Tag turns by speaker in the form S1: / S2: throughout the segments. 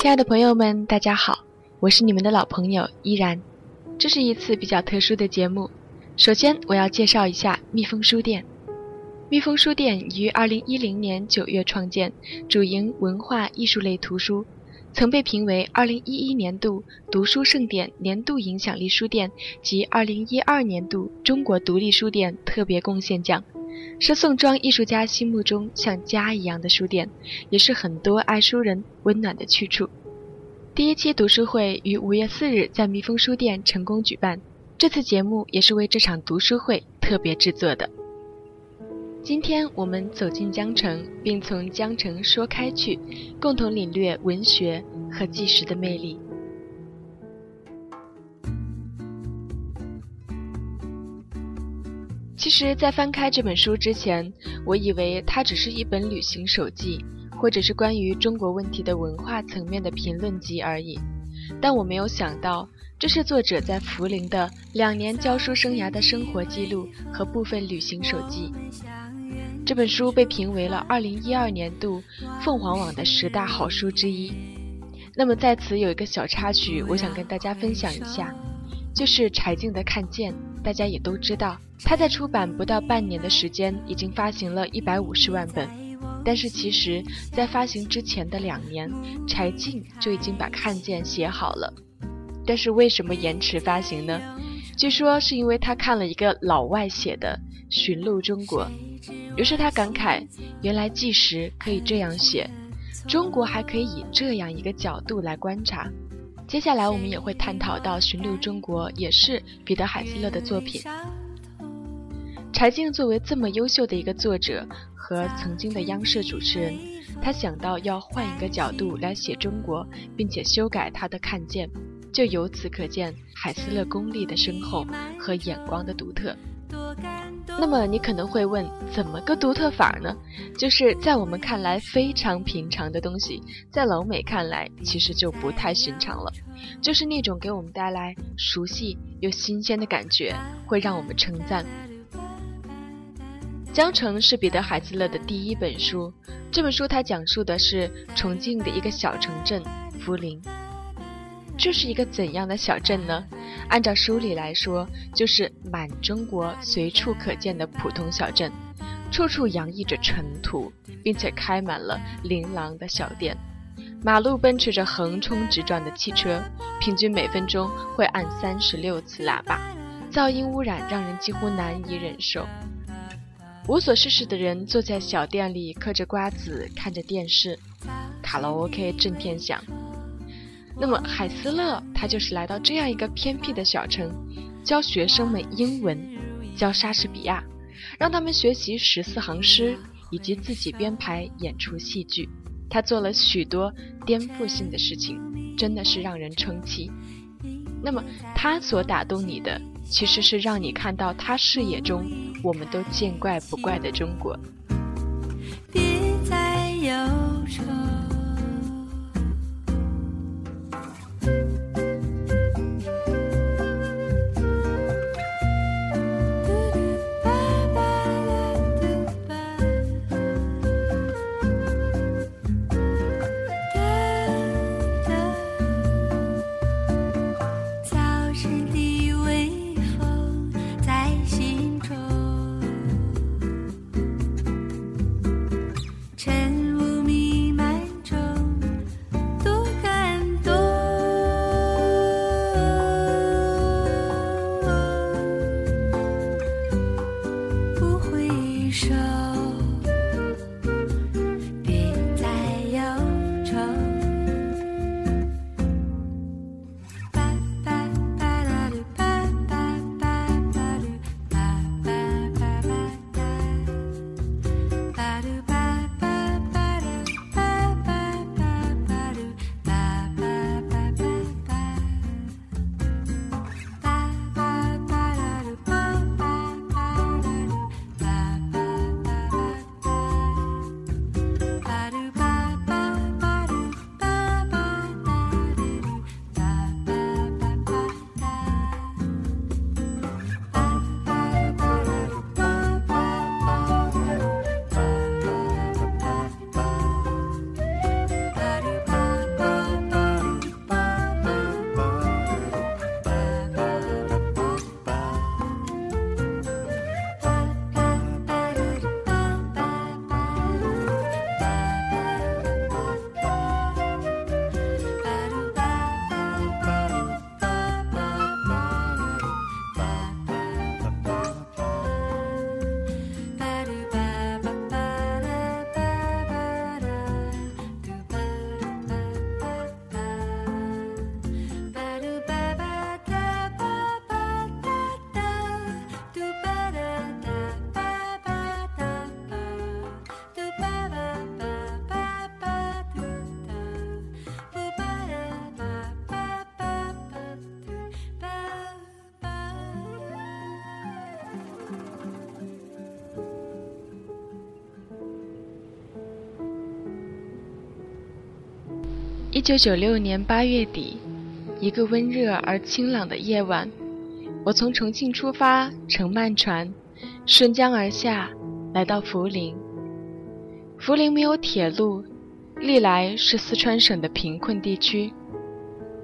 S1: 亲爱的朋友们，大家好，我是你们的老朋友依然。这是一次比较特殊的节目。首先，我要介绍一下蜜蜂书店。蜜蜂书店于二零一零年九月创建，主营文化艺术类图书，曾被评为二零一一年度读书盛典年度影响力书店及二零一二年度中国独立书店特别贡献奖，是宋庄艺术家心目中像家一样的书店，也是很多爱书人温暖的去处。第一期读书会于五月四日在蜜蜂书店成功举办，这次节目也是为这场读书会特别制作的。今天我们走进江城，并从江城说开去，共同领略文学和纪实的魅力。其实，在翻开这本书之前，我以为它只是一本旅行手记，或者是关于中国问题的文化层面的评论集而已。但我没有想到，这是作者在涪陵的两年教书生涯的生活记录和部分旅行手记。这本书被评为了2012年度凤凰网的十大好书之一。那么在此有一个小插曲，我想跟大家分享一下，就是柴静的《看见》，大家也都知道，他在出版不到半年的时间，已经发行了一百五十万本。但是其实，在发行之前的两年，柴静就已经把《看见》写好了。但是为什么延迟发行呢？据说是因为他看了一个老外写的《寻路中国》。于是他感慨，原来纪实可以这样写，中国还可以以这样一个角度来观察。接下来我们也会探讨到《寻路中国》也是彼得海斯勒的作品。柴静作为这么优秀的一个作者和曾经的央视主持人，他想到要换一个角度来写中国，并且修改他的看见，就由此可见海斯勒功力的深厚和眼光的独特。那么你可能会问，怎么个独特法呢？就是在我们看来非常平常的东西，在老美看来其实就不太寻常了，就是那种给我们带来熟悉又新鲜的感觉，会让我们称赞。《江城》是彼得·海斯勒的第一本书，这本书它讲述的是重庆的一个小城镇涪陵。这是一个怎样的小镇呢？按照书里来说，就是满中国随处可见的普通小镇，处处洋溢着尘土，并且开满了琳琅的小店。马路奔驰着横冲直撞的汽车，平均每分钟会按三十六次喇叭，噪音污染让人几乎难以忍受。无所事事的人坐在小店里嗑着瓜子，看着电视，卡拉 OK 震天响。那么海斯勒他就是来到这样一个偏僻的小城，教学生们英文，教莎士比亚，让他们学习十四行诗，以及自己编排演出戏剧。他做了许多颠覆性的事情，真的是让人称奇。那么他所打动你的，其实是让你看到他视野中我们都见怪不怪的中国。别再忧愁。一九九六年八月底，一个温热而清朗的夜晚，我从重庆出发，乘慢船，顺江而下，来到涪陵。涪陵没有铁路，历来是四川省的贫困地区，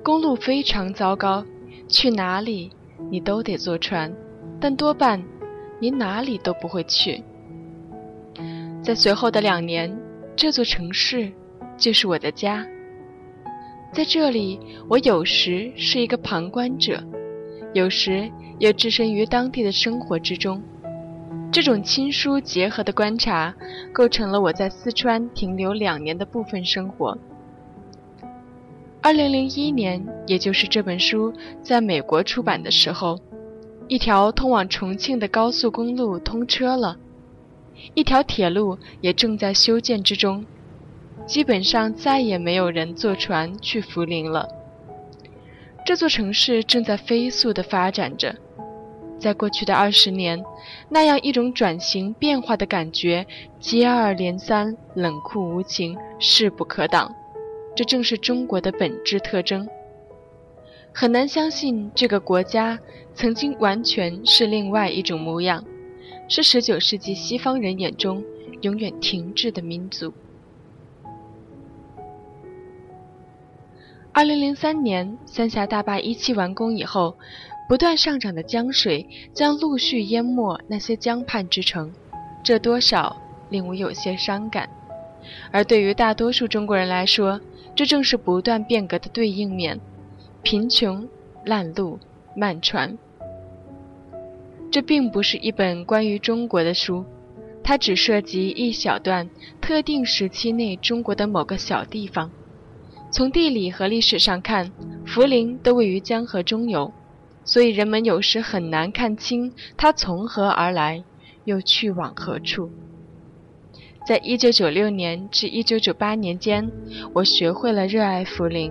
S1: 公路非常糟糕，去哪里你都得坐船，但多半你哪里都不会去。在随后的两年，这座城市就是我的家。在这里，我有时是一个旁观者，有时又置身于当地的生活之中。这种亲疏结合的观察，构成了我在四川停留两年的部分生活。二零零一年，也就是这本书在美国出版的时候，一条通往重庆的高速公路通车了，一条铁路也正在修建之中。基本上再也没有人坐船去涪陵了。这座城市正在飞速地发展着，在过去的二十年，那样一种转型变化的感觉接二连三、冷酷无情、势不可挡。这正是中国的本质特征。很难相信这个国家曾经完全是另外一种模样，是十九世纪西方人眼中永远停滞的民族。二零零三年，三峡大坝一期完工以后，不断上涨的江水将陆续淹没那些江畔之城，这多少令我有些伤感。而对于大多数中国人来说，这正是不断变革的对应面：贫穷、烂路、慢船。这并不是一本关于中国的书，它只涉及一小段特定时期内中国的某个小地方。从地理和历史上看，涪陵都位于江河中游，所以人们有时很难看清它从何而来，又去往何处。在一九九六年至一九九八年间，我学会了热爱涪陵，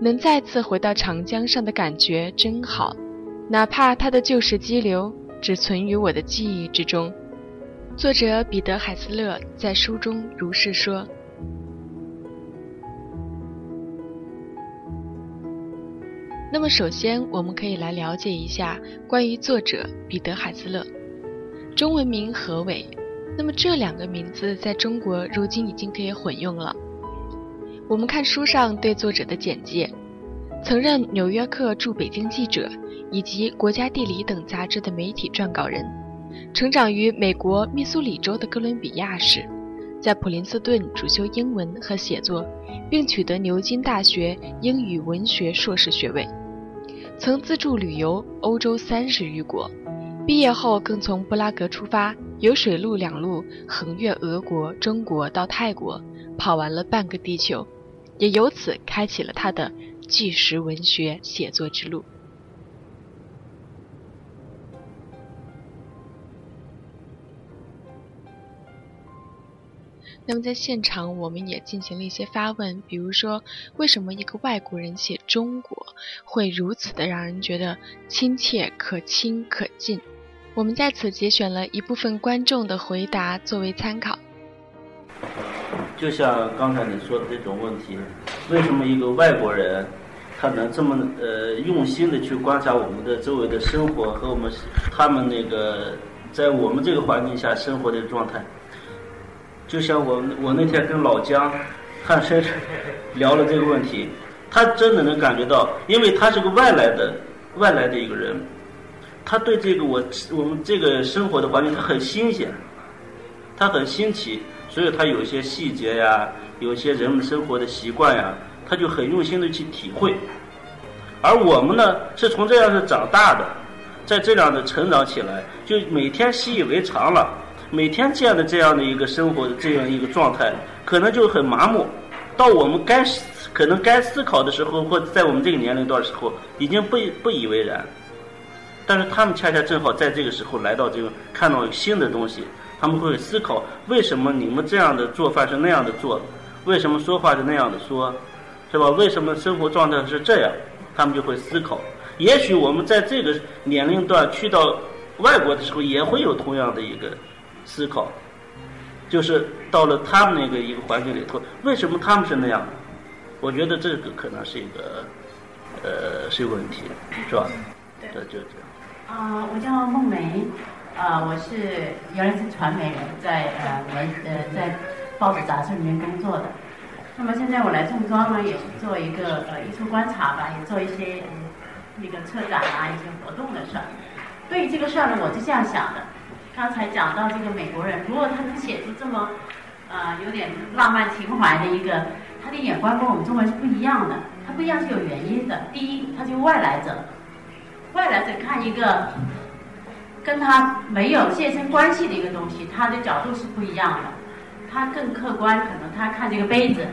S1: 能再次回到长江上的感觉真好，哪怕它的旧时激流只存于我的记忆之中。作者彼得·海斯勒在书中如是说。那么，首先我们可以来了解一下关于作者彼得·海斯勒，中文名何伟。那么这两个名字在中国如今已经可以混用了。我们看书上对作者的简介：曾任《纽约客》驻北京记者以及《国家地理》等杂志的媒体撰稿人，成长于美国密苏里州的哥伦比亚市，在普林斯顿主修英文和写作，并取得牛津大学英语文学硕士学位。曾自助旅游欧洲三十余国，毕业后更从布拉格出发，由水路两路横越俄国、中国到泰国，跑完了半个地球，也由此开启了他的纪实文学写作之路。那么在现场，我们也进行了一些发问，比如说，为什么一个外国人写中国会如此的让人觉得亲切、可亲、可近？我们在此节选了一部分观众的回答作为参考。
S2: 就像刚才你说的这种问题，为什么一个外国人他能这么呃用心的去观察我们的周围的生活和我们他们那个在我们这个环境下生活的状态？就像我我那天跟老姜汉生聊了这个问题，他真的能感觉到，因为他是个外来的外来的一个人，他对这个我我们这个生活的环境他很新鲜，他很新奇，所以他有些细节呀，有些人们生活的习惯呀，他就很用心的去体会。而我们呢，是从这样的长大的，在这样的成长起来，就每天习以为常了。每天见的这样的一个生活的这样一个状态，可能就很麻木。到我们该可能该思考的时候，或在我们这个年龄段时候，已经不不以为然。但是他们恰恰正好在这个时候来到这个看到新的东西，他们会思考为什么你们这样的做饭是那样的做，为什么说话是那样的说，是吧？为什么生活状态是这样？他们就会思考。也许我们在这个年龄段去到外国的时候，也会有同样的一个。思考，就是到了他们那个一个环境里头，为什么他们是那样的？我觉得这个可能是一个呃是一个问题，是吧？
S3: 对，
S2: 就这样。
S3: 啊，我叫孟梅，啊，我是原来是传媒人，在呃文呃在报纸杂志里面工作的。那么现在我来重装呢，也是做一个呃艺术观察吧，也做一些那个策展啊一些活动的事儿。对于这个事儿呢，我是这样想的。刚才讲到这个美国人，如果他能写出这么呃有点浪漫情怀的一个，他的眼光跟我们中国人是不一样的。他不一样是有原因的。第一，他就外来者。外来者看一个跟他没有切身关系的一个东西，他的角度是不一样的。他更客观，可能他看这个杯子，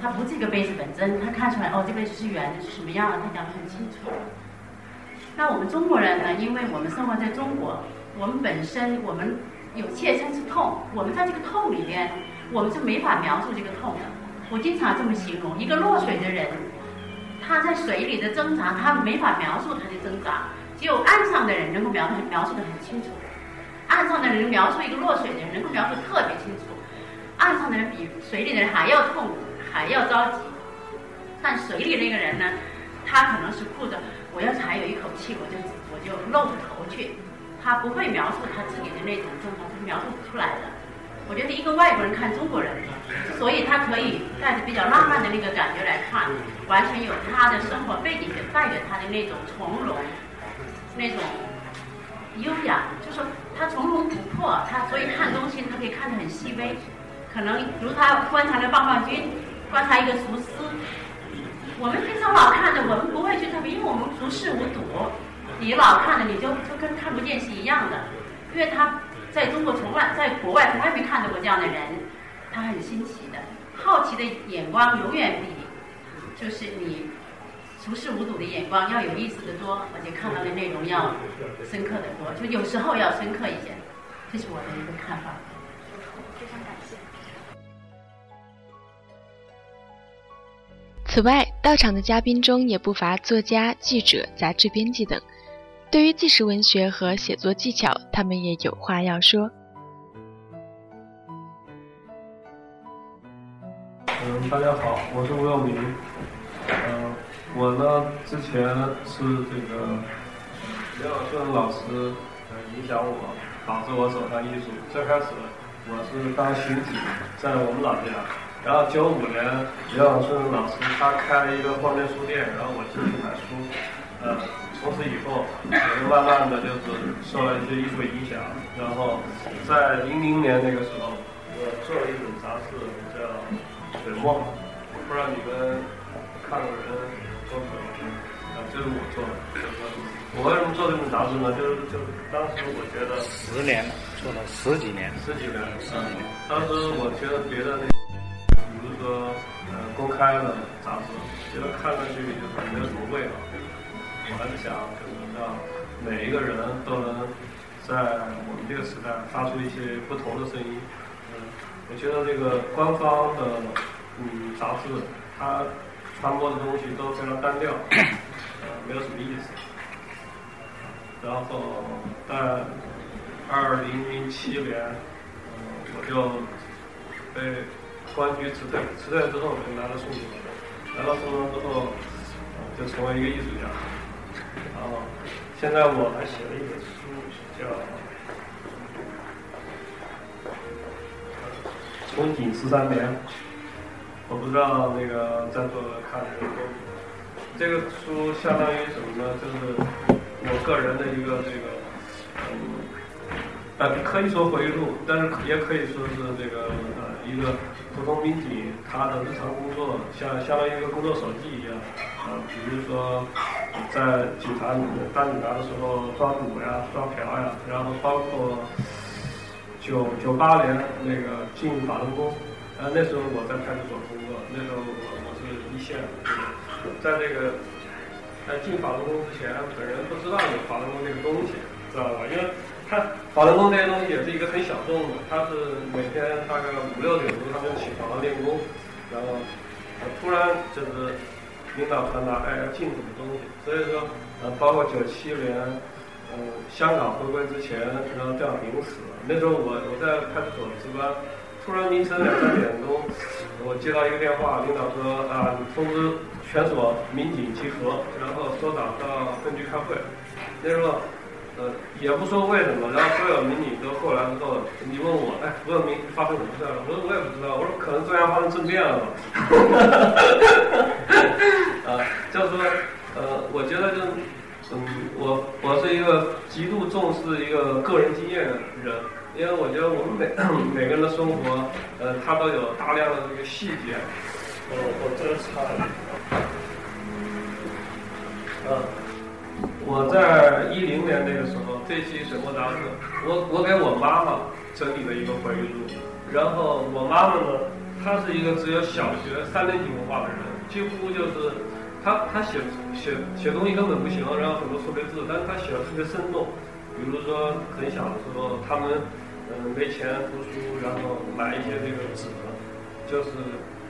S3: 他不是一个杯子本身，他看出来哦，这杯子是圆的，是什么样的，他讲得很清楚。那我们中国人呢？因为我们生活在中国，我们本身我们有切身之痛，我们在这个痛里边，我们是没法描述这个痛的。我经常这么形容，一个落水的人。他在水里的挣扎，他没法描述他的挣扎，只有岸上的人能够描描述的很清楚。岸上的人描述一个落水的人，能够描述特别清楚。岸上的人比水里的人还要痛，还要着急。但水里那个人呢，他可能是哭着，我要是还有一口气，我就我就露着头去。他不会描述他自己的那种状况，他描述不出来的。我觉得一个外国人看中国人，所以他可以带着比较浪漫的那个感觉来看，完全有他的生活背景的带着他的那种从容，那种优雅，就是他从容不迫，他所以看东西他可以看得很细微，可能如他观察的棒棒军，观察一个厨师，我们平常老看的，我们不会去特别，因为我们熟视无睹，你老看的你就就跟看不见是一样的，因为他。在中国从来在国外从来没看到过这样的人，他很新奇的，好奇的眼光永远比就是你熟视无睹的眼光要有意思的多，而且看到的内容要深刻的多，就有时候要深刻一些，这是我的一个看法。非常感谢。
S1: 此外，到场的嘉宾中也不乏作家、记者、杂志编辑等。对于纪实文学和写作技巧，他们也有话要说。
S4: 嗯，大家好，我是吴耀明。嗯，我呢之前是这个刘晓顺老师影响我，导致我走上艺术。最开始我是当刑警，在我们老家。然后九五年，刘晓顺老师他开了一个方便书店，然后我进去买书。呃。从此以后，我就慢慢的就是受了一些艺术影响，然后在零零年那个时候，我做了一本杂志叫《水墨》，不知道你们看过人多少？啊，就是我做的。我为什么做这本杂志呢？就是就是当时我觉得
S5: 十年了，做了十几年，
S4: 十几年，十几年。当时我觉得别的那，比如说呃公开的杂志，觉得看上去就是没有什么味道。我还是想，就是让每一个人都能在我们这个时代发出一些不同的声音。嗯，我觉得这个官方的嗯杂志，它传播的东西都非常单调，呃，没有什么意思。然后在二零零七年，嗯，我就被公安局辞退，辞退之后我就来到宋州，来到宋州之后，就成为一个艺术家。然后，现在我还写了一本书，叫《憧憬十三年》。我不知道那个在座的看没有？这个书相当于什么呢？就是我个人的一个这个，呃，可以说回忆录，但是也可以说是这个呃一个普通民警他的日常工作，像相当于一个工作手机一样。啊，比如说。在警察当警察的时候抓赌呀、抓嫖呀，然后包括九九八年那个进法轮功，呃那时候我在派出所工作，那时候我我是一线，在那个在进法轮功之前，本人不知道有法轮功这个东西，知道吧？因为他法轮功这些东西也是一个很小众的，他是每天大概五六点钟他就起床练功，然后突然就是。领导传达，哎，要禁止的东西，所以说，呃，包括九七年，嗯，香港回归之前，然后邓小平死，那时候我我在派出所值班，突然凌晨两三点钟，我接到一个电话，领导说啊，你通知全所民警集合，然后所长到分局开会。那时候，呃，也不说为什么，然后所有民警都过来之后，你问我，哎，吴永明发生什么事了？我说我也不知道，我说可能中央发生政变了吧。啊，就是说，呃，我觉得就，嗯，我我是一个极度重视一个个人经验的人，因为我觉得我们每 每个人的生活，呃，它都有大量的这个细节。我我这个差了。嗯。我在一零年那个时候，这期水墨杂志，我我给我妈妈整理了一个回忆录。然后我妈妈呢，她是一个只有小学三年级文化的人，几乎就是她她写写写东西根本不行，然后很多错别字，但是她写的特别生动。比如说很小的时候，他们嗯没钱读书，然后买一些这个纸，就是。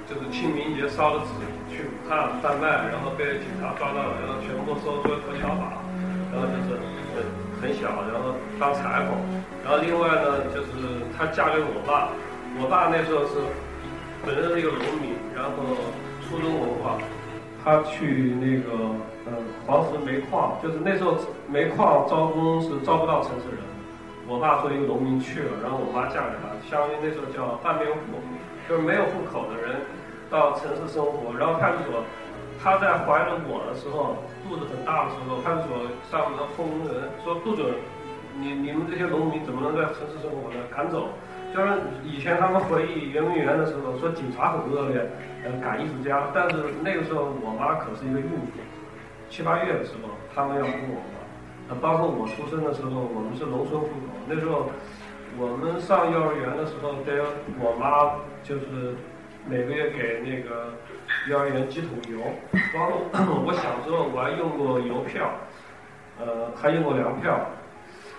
S4: 就是清明节烧的纸去武汉贩卖，然后被警察抓到了，然后全部收做跆拳法，然后就是很很小，然后当裁缝，然后另外呢就是她嫁给我爸，我爸那时候是本身是一个农民，然后初中文化，他去那个呃黄石煤矿，就是那时候煤矿招工是招不到城市人，我爸作为一个农民去了，然后我妈嫁给他，相当于那时候叫半边户。就是没有户口的人到城市生活，然后派出所，他在怀着我的时候，肚子很大的时候，派出所上门轰人，说不准你你们这些农民怎么能在城市生活呢？赶走。就是以前他们回忆圆明园的时候，说警察很恶劣，呃，赶艺术家。但是那个时候我妈可是一个孕妇，七八月的时候他们要轰我妈。包括我出生的时候，我们是农村户口，那时候。我们上幼儿园的时候，得我妈就是每个月给那个幼儿园几桶油，包括我小时候我还用过邮票，呃，还用过粮票，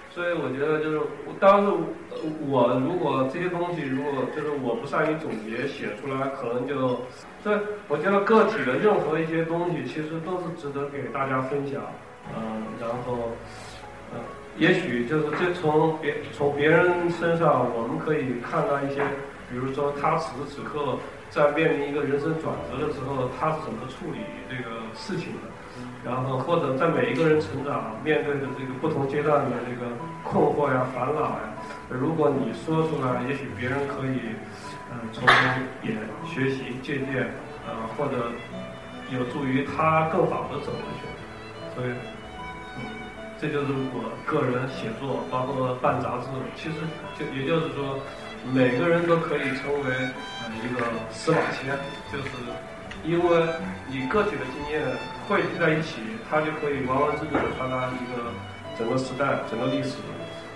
S4: 所以我觉得就是，当时我如果这些东西如果就是我不善于总结写出来，可能就，所以我觉得个体的任何一些东西其实都是值得给大家分享，嗯，然后，嗯。也许就是这从别从别人身上，我们可以看到一些，比如说他此时此刻在面临一个人生转折的时候，他是怎么处理这个事情的，然后或者在每一个人成长面对的这个不同阶段的这个困惑呀、烦恼呀，如果你说出来，也许别人可以嗯从中也学习借鉴，呃或者有助于他更好的走过去，所以。这就是我个人写作，包括办杂志，其实就也就是说，每个人都可以成为呃一个司马迁，就是因为你个体的经验汇聚在一起，它就可以完完整整的传达一个整个时代、整个历史，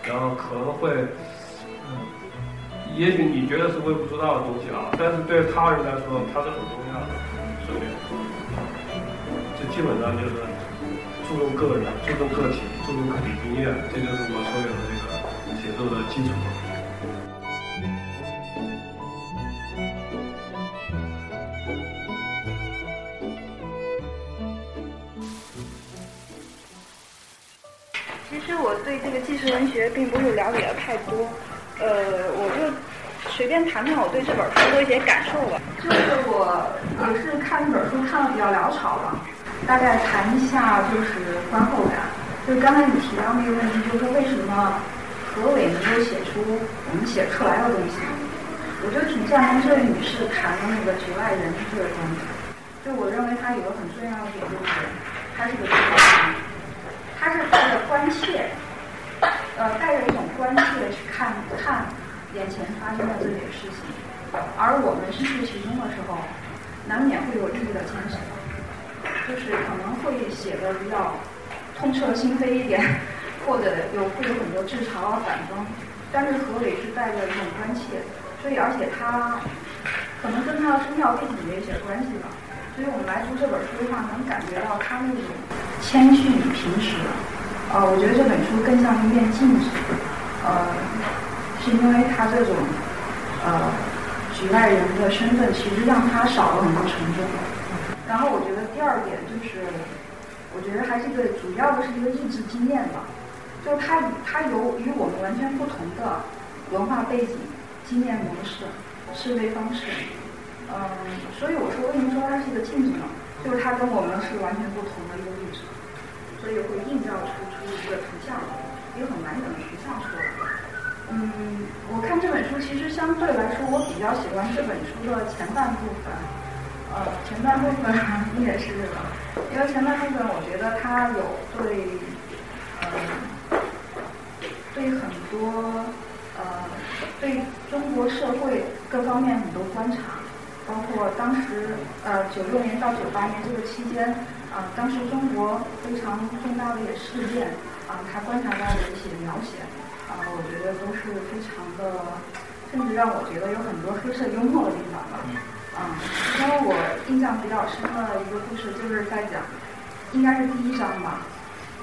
S4: 然后可能会，嗯，也许你觉得是微不足道的东西啊，但是对他人来说，它是很重要的，是不是？这基本上就是。注重个人，注重个体，注重个体经验，这就是我所有的这个写作的基础。
S6: 其实我对这个纪实文学并不是了解的太多，呃，我就随便谈谈我对这本书的一些感受吧。就是我也是看这本书看的比较潦草吧。大概谈一下就是观后感，就是刚才你提到那个问题，就是说为什么何伟能够写出我们写不出来的东西？我就挺赞同这位女士谈的那个局外人这个东西。就我认为她有个很重要的点，就是她是个局外人，她是带着关切，呃，带着一种关切去看看眼前发生的这些事情，而我们身处其中的时候，难免会有利益的牵扯。就是可能会写的比较痛彻心扉一点，或者有会有很多自嘲啊、反讽，但是何伟是带着一种关切，所以而且他可能跟他的宗教背景也有些关系吧，所以我们来读这本书的话，能感觉到他那种谦逊与平实。呃，我觉得这本书更像一面镜子，呃，是因为他这种呃局外人的身份，其实让他少了很多沉重。然后我觉得第二点就是，我觉得还是一个主要的是一个意志经验吧，就是他他有与我们完全不同的文化背景、经验模式、思维方式，嗯，所以我说为什么说它是一个镜子呢？就是它跟我们是完全不同的一个物质，所以会映照出出一个图像，一个很完整的图像出来。嗯，我看这本书其实相对来说，我比较喜欢这本书的前半部分。呃，前半部分也是的，因为前半部分我觉得它有对，呃，对很多呃，对中国社会各方面很多观察，包括当时呃九六年到九八年这个期间，啊，当时中国非常重大的一个事件，啊，他观察到的一些描写，啊，我觉得都是非常的，甚至让我觉得有很多黑色幽默的地方吧。嗯，因为我印象比较深刻的一个故事，就是在讲，应该是第一章吧，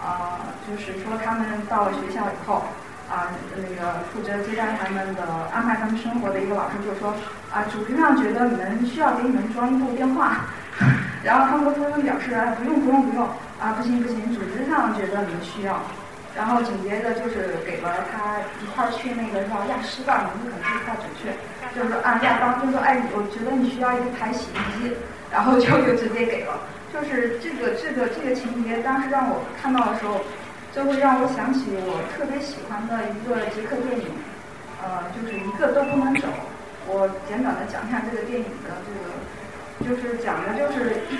S6: 啊，就是说他们到了学校以后，啊，那个负责接待他们的、安排他们生活的一个老师就说，啊，组织上觉得你们需要给你们装一部电话，然后他们纷纷表示，啊，不用不用不用，啊，不行不行，组织上觉得你们需要。然后紧接着就是给了他一块儿去那个叫亚师吧，名字可能不太准确，就是说啊亚当就说哎，我觉得你需要一台洗衣机，然后就就直接给了，就是这个这个这个情节，当时让我看到的时候，就会让我想起我特别喜欢的一个捷克电影，呃，就是一个都不能走。我简短的讲一下这个电影的这个，就是讲的就是一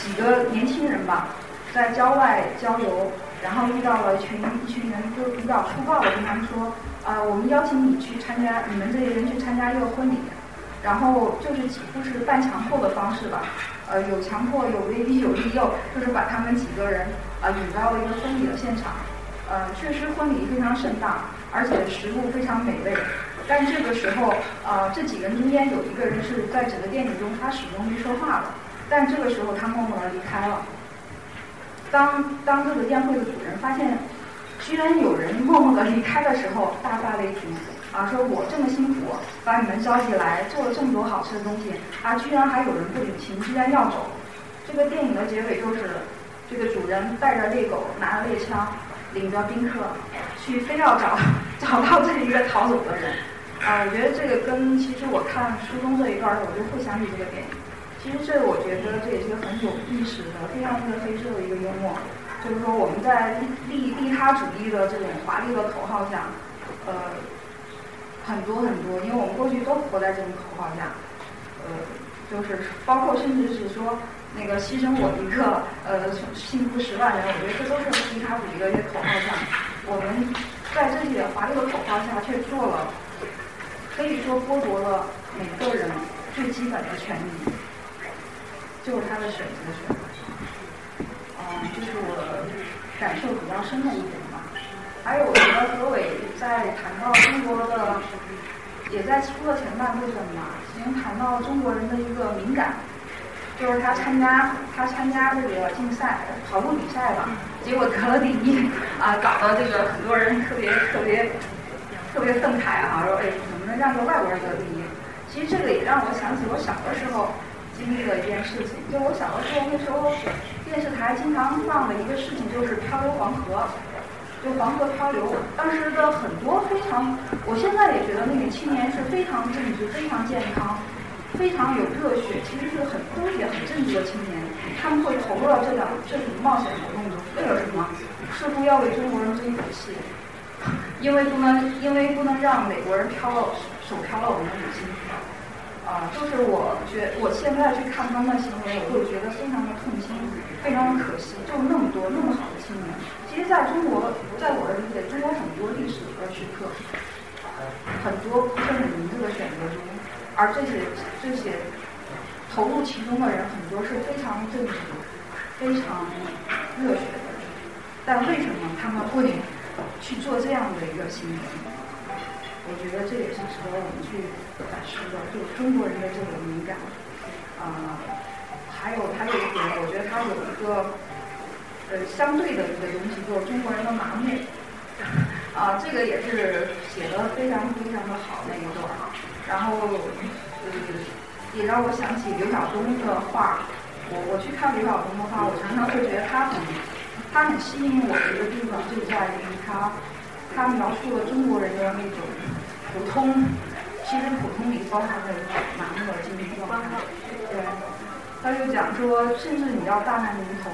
S6: 几个年轻人吧，在郊外郊游。然后遇到了一群一群人，就比较粗暴的跟他们说，啊，我们邀请你去参加，你们这些人去参加一个婚礼，然后就是几乎是半强迫的方式吧，呃，有强迫，有威逼，有利诱，就是把他们几个人啊引到了一个婚礼的现场，呃，确实婚礼非常盛大，而且食物非常美味，但这个时候啊，这几个人中间有一个人是在整个电影中他始终没说话的，但这个时候他默默的离开了。当当这个宴会的主人发现，居然有人默默的离开的时候，大发雷霆啊！说我这么辛苦把你们招集来，做了这么多好吃的东西，啊，居然还有人不领情，居然要走。这个电影的结尾就是，这个主人带着猎狗，拿着猎枪，领着宾客，去非要找找到这一个逃走的人。啊，我觉得这个跟其实我看书中这一段儿，我就会想起这个电影。其实这我觉得这也是个很有意思的、非常一个黑色的一个幽默，就是说我们在利利他主义的这种华丽的口号下，呃，很多很多，因为我们过去都活在这种口号下，呃，就是包括甚至是说那个牺牲我一个，呃，幸福十万人，我觉得这都是利他主义的一些口号下，我们在这些华丽的口号下却做了，可以说剥夺了每个人最基本的权利。就是他的选择权，嗯，这是我感受比较深的一点吧。还有我觉得何伟在谈到中国的，也在书的前半部分吧，已经谈到中国人的一个敏感，就是他参加他参加这个竞赛跑步比赛吧，结果得了第一，啊，搞得这个很多人特别特别特别愤慨啊，说哎，怎么能让个外国人得第一？其实这个也让我想起我小的时候。经历了一件事情，就我小的时候，那时候电视台经常放的一个事情就是漂流黄河，就黄河漂流。当时的很多非常，我现在也觉得那个青年是非常正直、非常健康、非常有热血，其实是很都也很正直的青年。他们会投入到这两这种冒险活动中，为了什么？似乎要为中国人争一口气，因为不能因为不能让美国人漂了手漂了我们的母亲。啊，就是我觉，我现在去看他们的行为，我会觉得非常的痛心，非常的可惜。就那么多那么好的青年，其实在中国，在我的理解，中国很多历史的时刻，很多不是很明智的选择中，而这些这些投入其中的人，很多是非常正直、非常热血的人。但为什么他们会去做这样的一个行为？我觉得这也是值得我们去反思的，就中国人的这种敏感，啊，还有还有一点，我觉得他有一个呃相对的一个东西，就是中国人的麻木，啊，这个也是写的非常非常的好那一段儿，然后呃也让我想起刘晓东的话，我我去看刘晓东的话，我常常会觉得他很他很吸引我的一个地方就在于他他描述了中国人的那种。普通、其实普通里包含着一种麻木的精神状态。对，他就讲说，甚至你要大难临头，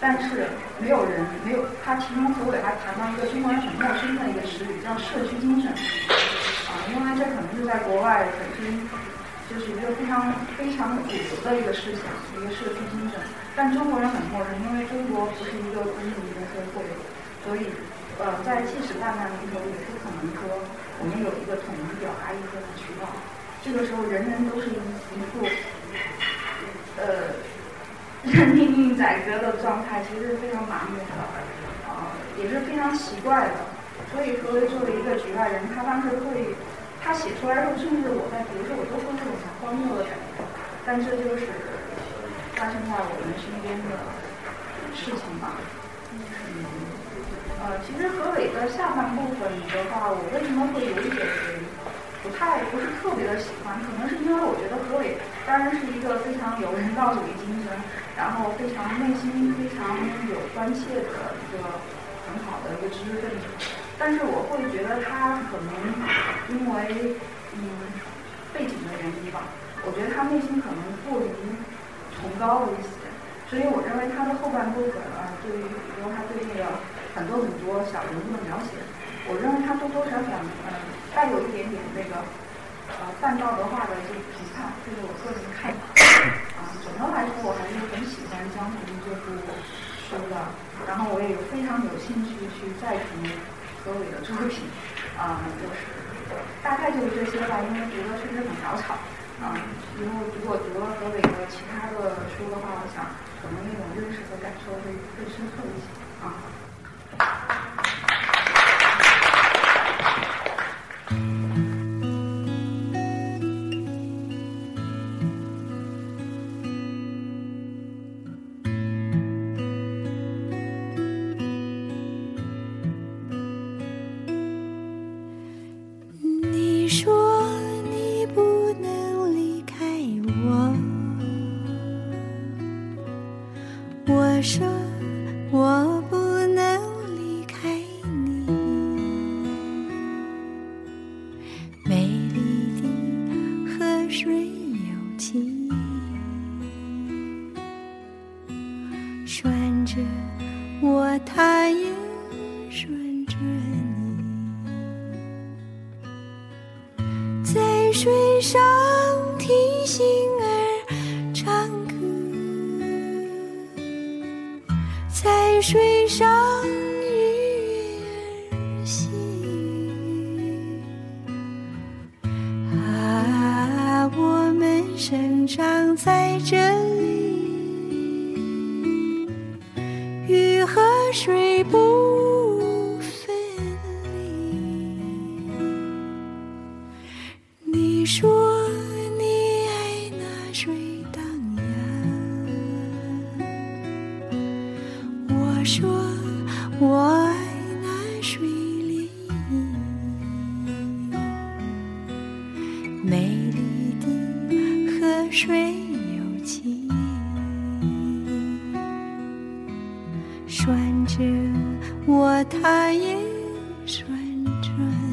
S6: 但是没有人没有。他其中何伟还谈到一个中国人很陌生的一个词语，叫社区精神。啊，因为这可能是在国外本身就是一个非常非常主流的一个事想，一个社区精神。但中国人很陌生，因为中国不是一个公民的社会，所以呃，在即使大难临头，也不可能说我们有一个统一表达意见的渠道。这个时候，人人都是一一副呃任命运宰割的状态，其实是非常麻木的，呃，也是非常奇怪的。所以，说作为一个局外人，他当时会他写出来的时候，甚至我在读的时候，我都会有种很荒谬的感觉。但这就是。发生在我们身边的事情吧。嗯，呃，其实何伟的下半部分的话，我为什么会有一点不太不是特别的喜欢？可能是因为我觉得何伟当然是一个非常有人道主义精神，然后非常内心非常有关切的一个很好的一个知识分子。但是我会觉得他可能因为嗯背景的原因吧，我觉得他内心可能过于。崇高了一些，所以我认为他的后半部分啊，对于比如说他对那个很多很多小人物的描写，我认为他多多少少嗯带有一点点那个呃半道德化的这个批判，这是我个人的看法 啊。总的来说，我还是很喜欢江湖这部书的，然后我也非常有兴趣去再读何伟的作品啊，就是大概就是这些吧，因为读的确实很潦草。啊，以后如果读了何伟的其他的书的话，我想可能那种认识和感受会更深刻一些
S7: 你说。拴着我，他也拴着。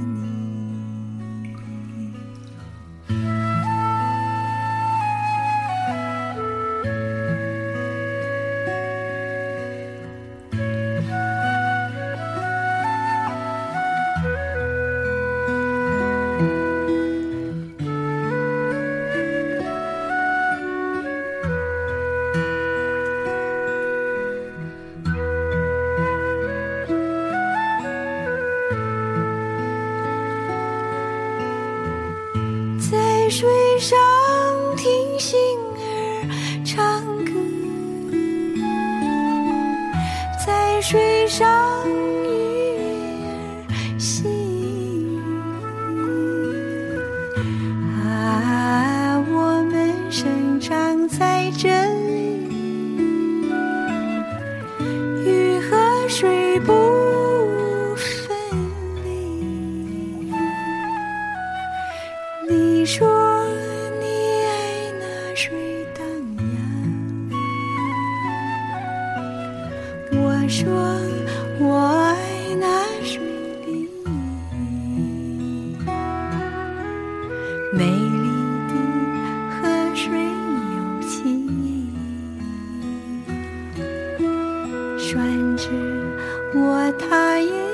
S7: 水有情拴着我
S5: 他一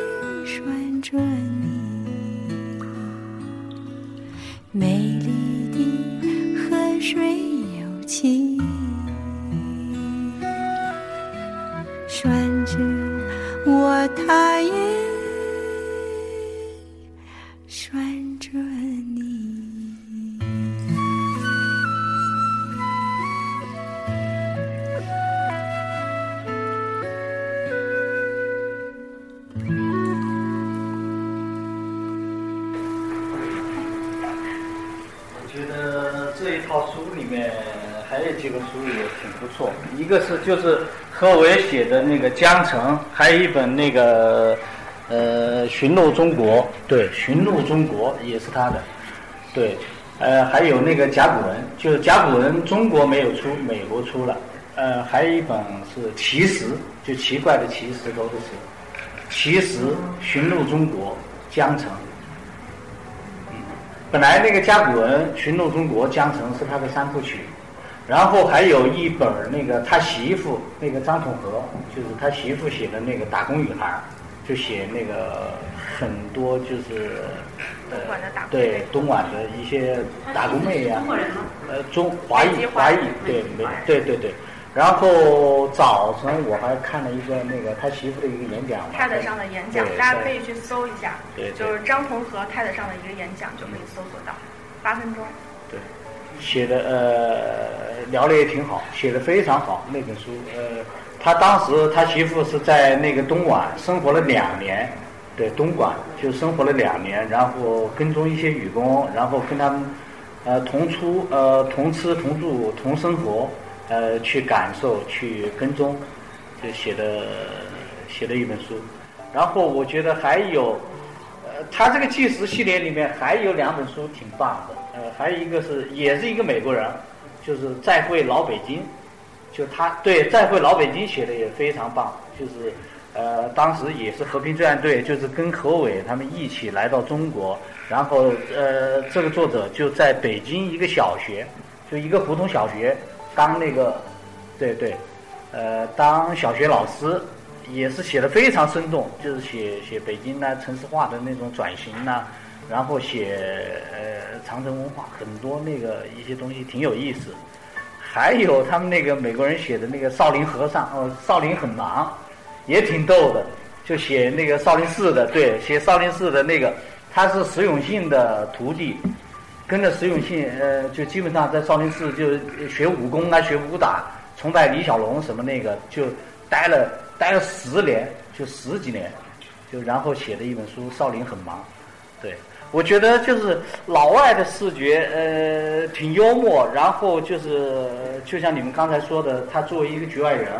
S5: 个是就是何伟写的那个《江城》，还有一本那个呃《寻路中国》，对，《寻路中国》也是他的，对，呃，还有那个甲骨文，就是甲骨文中国没有出，美国出了，呃，还有一本是奇石，就奇怪的奇石头的石，奇石《寻路中国》，江城。嗯。本来那个甲骨文《寻路中国》江城是他的三部曲，然后还有一本儿那个他媳妇那个张统和，就是他媳妇写的那个打工女孩，就写那个很多就是呃
S6: 东莞的打工
S5: 对东莞的一些打工妹呀、
S3: 中
S5: 华裔
S6: 华
S5: 华裔对对对对，然后早晨我还看了一个那个他媳妇的一个演讲嘛
S6: TED 上的演讲，大家可以去搜一下，
S5: 对对。
S6: 就是张同和 TED 上的一个演讲就可以搜索到，八分钟。
S5: 写的呃聊的也挺好，写的非常好那本书。呃，他当时他媳妇是在那个东莞生活了两年，对，东莞就生活了两年，然后跟踪一些女工，然后跟他们呃同出呃同吃同住同生活，呃去感受去跟踪，就写的写的一本书。然后我觉得还有。呃，他这个纪实系列里面还有两本书挺棒的，呃，还有一个是也是一个美国人，就是《再会老北京》，就他对《再会老北京》写的也非常棒，就是呃，当时也是和平志愿队，就是跟何伟他们一起来到中国，然后呃，这个作者就在北京一个小学，就一个胡同小学当那个，对对，呃，当小学老师。也是写的非常生动，就是写写北京呢城市化的那种转型呐、然后写呃长城文化很多那个一些东西挺有意思。还有他们那个美国人写的那个少林和尚，哦，少林很忙，也挺逗的，就写那个少林寺的，对，写少林寺的那个，他是石永信的徒弟，跟着石永信，呃，就基本上在少林寺就学武功啊，学武打，崇拜李小龙什么那个，就待了。待了十年，就十几年，就然后写的一本书《少林很忙》，对我觉得就是老外的视觉，呃，挺幽默，然后就是就像你们刚才说的，他作为一个局外人，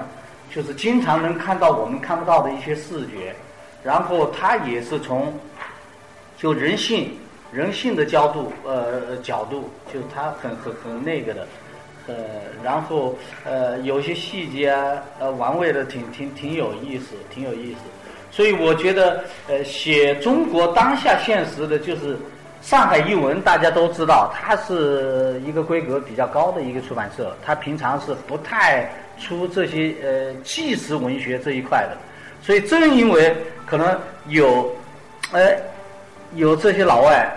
S5: 就是经常能看到我们看不到的一些视觉，然后他也是从就人性人性的角度，呃角度，就他很很很那个的。呃，然后呃，有些细节啊，呃，玩味的挺挺挺有意思，挺有意思。所以我觉得，呃，写中国当下现实的，就是上海译文，大家都知道，它是一个规格比较高的一个出版社，它平常是不太出这些呃纪实文学这一块的。所以正因为可能有，呃，有这些老外。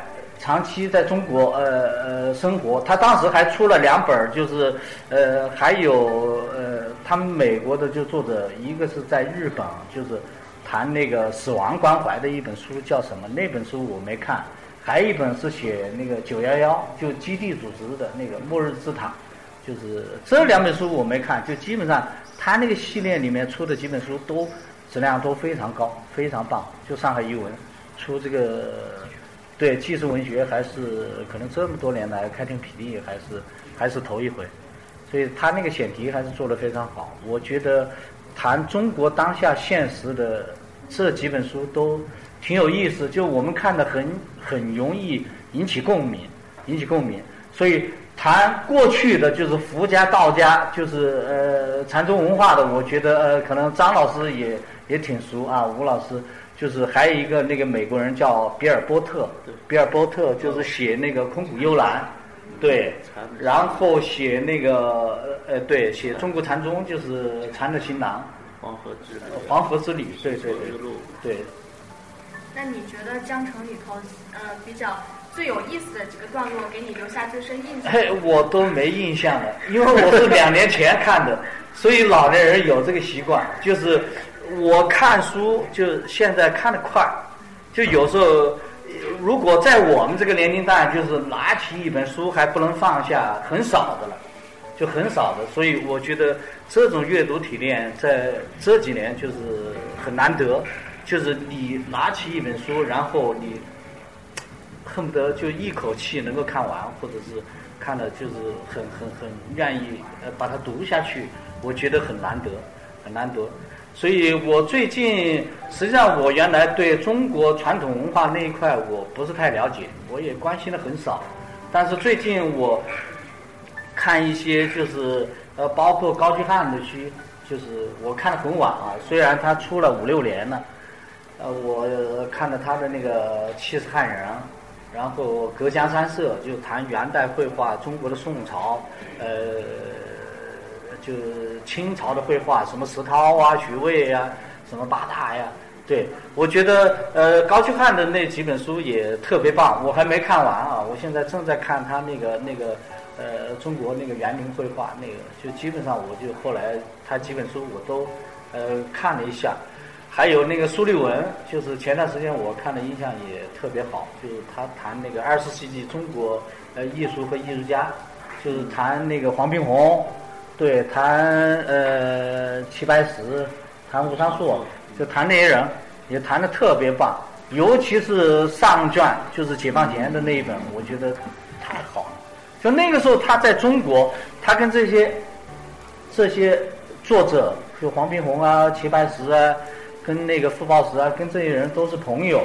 S5: 长期在中国呃呃生活，他当时还出了两本，就是呃还有呃他们美国的就作者，一个是在日本，就是谈那个死亡关怀的一本书，叫什么？那本书我没看，还有一本是写那个九幺幺就基地组织的那个末日之塔，就是这两本书我没看，就基本上他那个系列里面出的几本书都质量都非常高，非常棒。就上海译文出这个。对纪实文学还是可能这么多年来开天辟地还是还是头一回，所以他那个选题还是做得非常好。我觉得谈中国当下现实的这几本书都挺有意思，就我们看的很很容易引起共鸣，引起共鸣。所以谈过去的就是佛家、道家，就是呃禅宗文化的，我觉得呃可能张老师也也挺熟啊，吴老师。就是还有一个那个美国人叫比尔波特，比尔波特就是写那个空谷幽兰，对，然后写那个呃对，写中国禅宗就是禅的行囊，
S2: 黄河之旅，
S5: 黄河之旅，对对对，对。
S8: 那你觉得江城里头，呃，比较最有意思的几个段落，给你留下最深印象？
S5: 嘿，我都没印象了，因为我是两年前看的，所以老年人有这个习惯，就是我看书就现在看的快，就有时候如果在我们这个年龄段，就是拿起一本书还不能放下，很少的了，就很少的，所以我觉得这种阅读体验在这几年就是很难得。就是你拿起一本书，然后你恨不得就一口气能够看完，或者是看的就是很很很愿意呃把它读下去，我觉得很难得，很难得。所以我最近实际上我原来对中国传统文化那一块我不是太了解，我也关心的很少。但是最近我看一些就是呃包括高居汉的书，就是我看的很晚啊，虽然他出了五六年了。呃，我看了他的那个《七十汉人》，然后《隔江山色》就谈元代绘画，中国的宋朝，呃，就清朝的绘画，什么石涛啊、徐渭呀，什么八大呀，对我觉得呃高居汉的那几本书也特别棒，我还没看完啊，我现在正在看他那个那个呃中国那个园林绘画那个，就基本上我就后来他几本书我都呃看了一下。还有那个苏立文，就是前段时间我看的印象也特别好，就是他谈那个二十世纪中国呃艺术和艺术家，就是谈那个黄宾虹，对，谈呃齐白石，谈吴昌硕，就谈那些人，也谈的特别棒。尤其是上卷，就是解放前的那一本，我觉得太好了。就那个时候他在中国，他跟这些这些作者，就黄宾虹啊、齐白石啊。跟那个傅抱石啊，跟这些人都是朋友，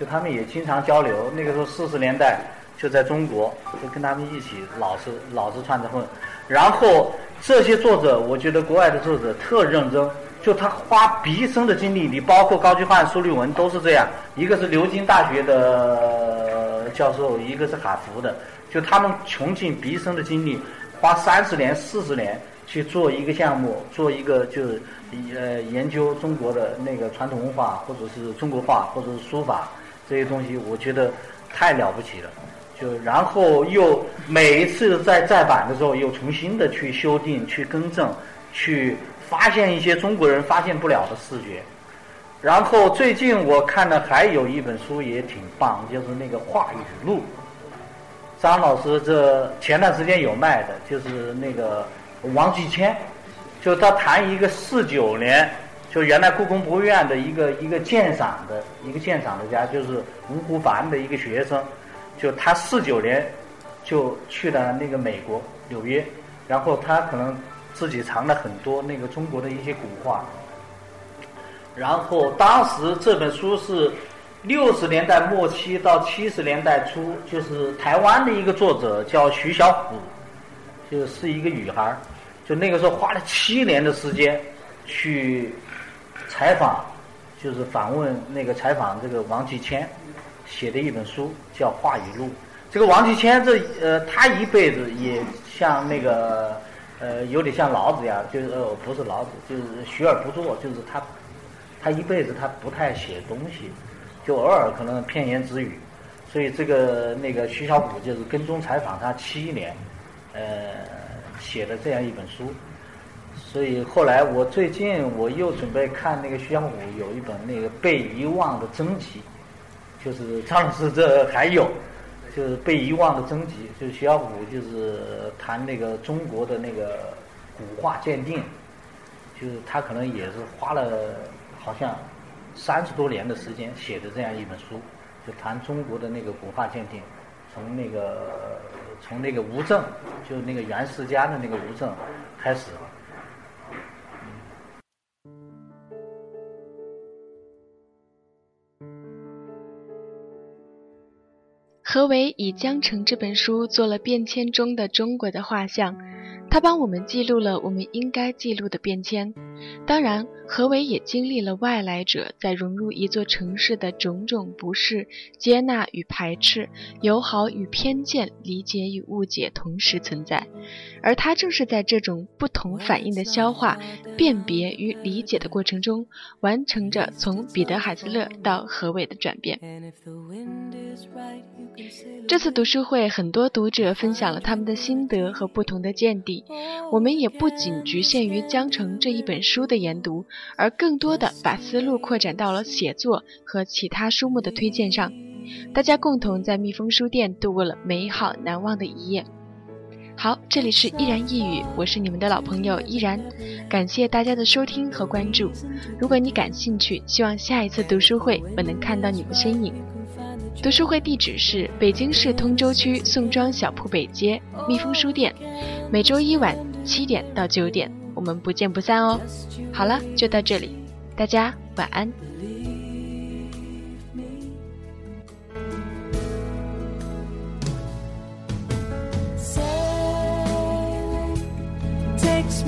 S5: 就他们也经常交流。那个时候四十年代就在中国，就跟他们一起老是老是串着混。然后这些作者，我觉得国外的作者特认真，就他花毕生的精力。你包括高居汉、苏立文都是这样，一个是牛津大学的教授，一个是哈佛的，就他们穷尽毕生的精力，花三十年、四十年去做一个项目，做一个就是。呃，研究中国的那个传统文化，或者是中国画，或者是书法这些东西，我觉得太了不起了。就然后又每一次在再版的时候，又重新的去修订、去更正、去发现一些中国人发现不了的视觉。然后最近我看的还有一本书也挺棒，就是那个《话语录》。张老师这前段时间有卖的，就是那个王继谦。就他谈一个四九年，就原来故宫博物院的一个一个鉴赏的一个鉴赏的家，就是吴湖凡的一个学生，就他四九年就去了那个美国纽约，然后他可能自己藏了很多那个中国的一些古画，然后当时这本书是六十年代末期到七十年代初，就是台湾的一个作者叫徐小虎，就是一个女孩。就那个时候花了七年的时间去采访，就是访问那个采访这个王继谦写的一本书叫《话语录》。这个王继谦这呃，他一辈子也像那个呃，有点像老子呀，就是呃，不是老子，就是学而不做，就是他他一辈子他不太写东西，就偶尔可能片言只语。所以这个那个徐小虎就是跟踪采访他七年，呃。写的这样一本书，所以后来我最近我又准备看那个徐小虎有一本那个被遗忘的征集，就是张老师这还有，就是被遗忘的征集，就是徐小虎就是谈那个中国的那个古画鉴定，就是他可能也是花了好像三十多年的时间写的这样一本书，就谈中国的那个古画鉴定，从那个。从那个吴正，就那个袁世家的那个吴正开始。
S1: 何为以《江城》这本书做了变迁中的中国的画像，他帮我们记录了我们应该记录的变迁。当然，何伟也经历了外来者在融入一座城市的种种不适、接纳与排斥、友好与偏见、理解与误解同时存在，而他正是在这种不同反应的消化、辨别与理解的过程中，完成着从彼得·海斯勒到何伟的转变。这次读书会，很多读者分享了他们的心得和不同的见地，我们也不仅局限于《江城》这一本书的。研读，而更多的把思路扩展到了写作和其他书目的推荐上。大家共同在蜜蜂书店度过了美好难忘的一夜。好，这里是依然一语，我是你们的老朋友依然，感谢大家的收听和关注。如果你感兴趣，希望下一次读书会我能看到你的身影。读书会地址是北京市通州区宋庄小铺北街蜜蜂书店，每周一晚七点到九点。我们不见不散哦！好了，就到这里，大家晚安。
S7: gets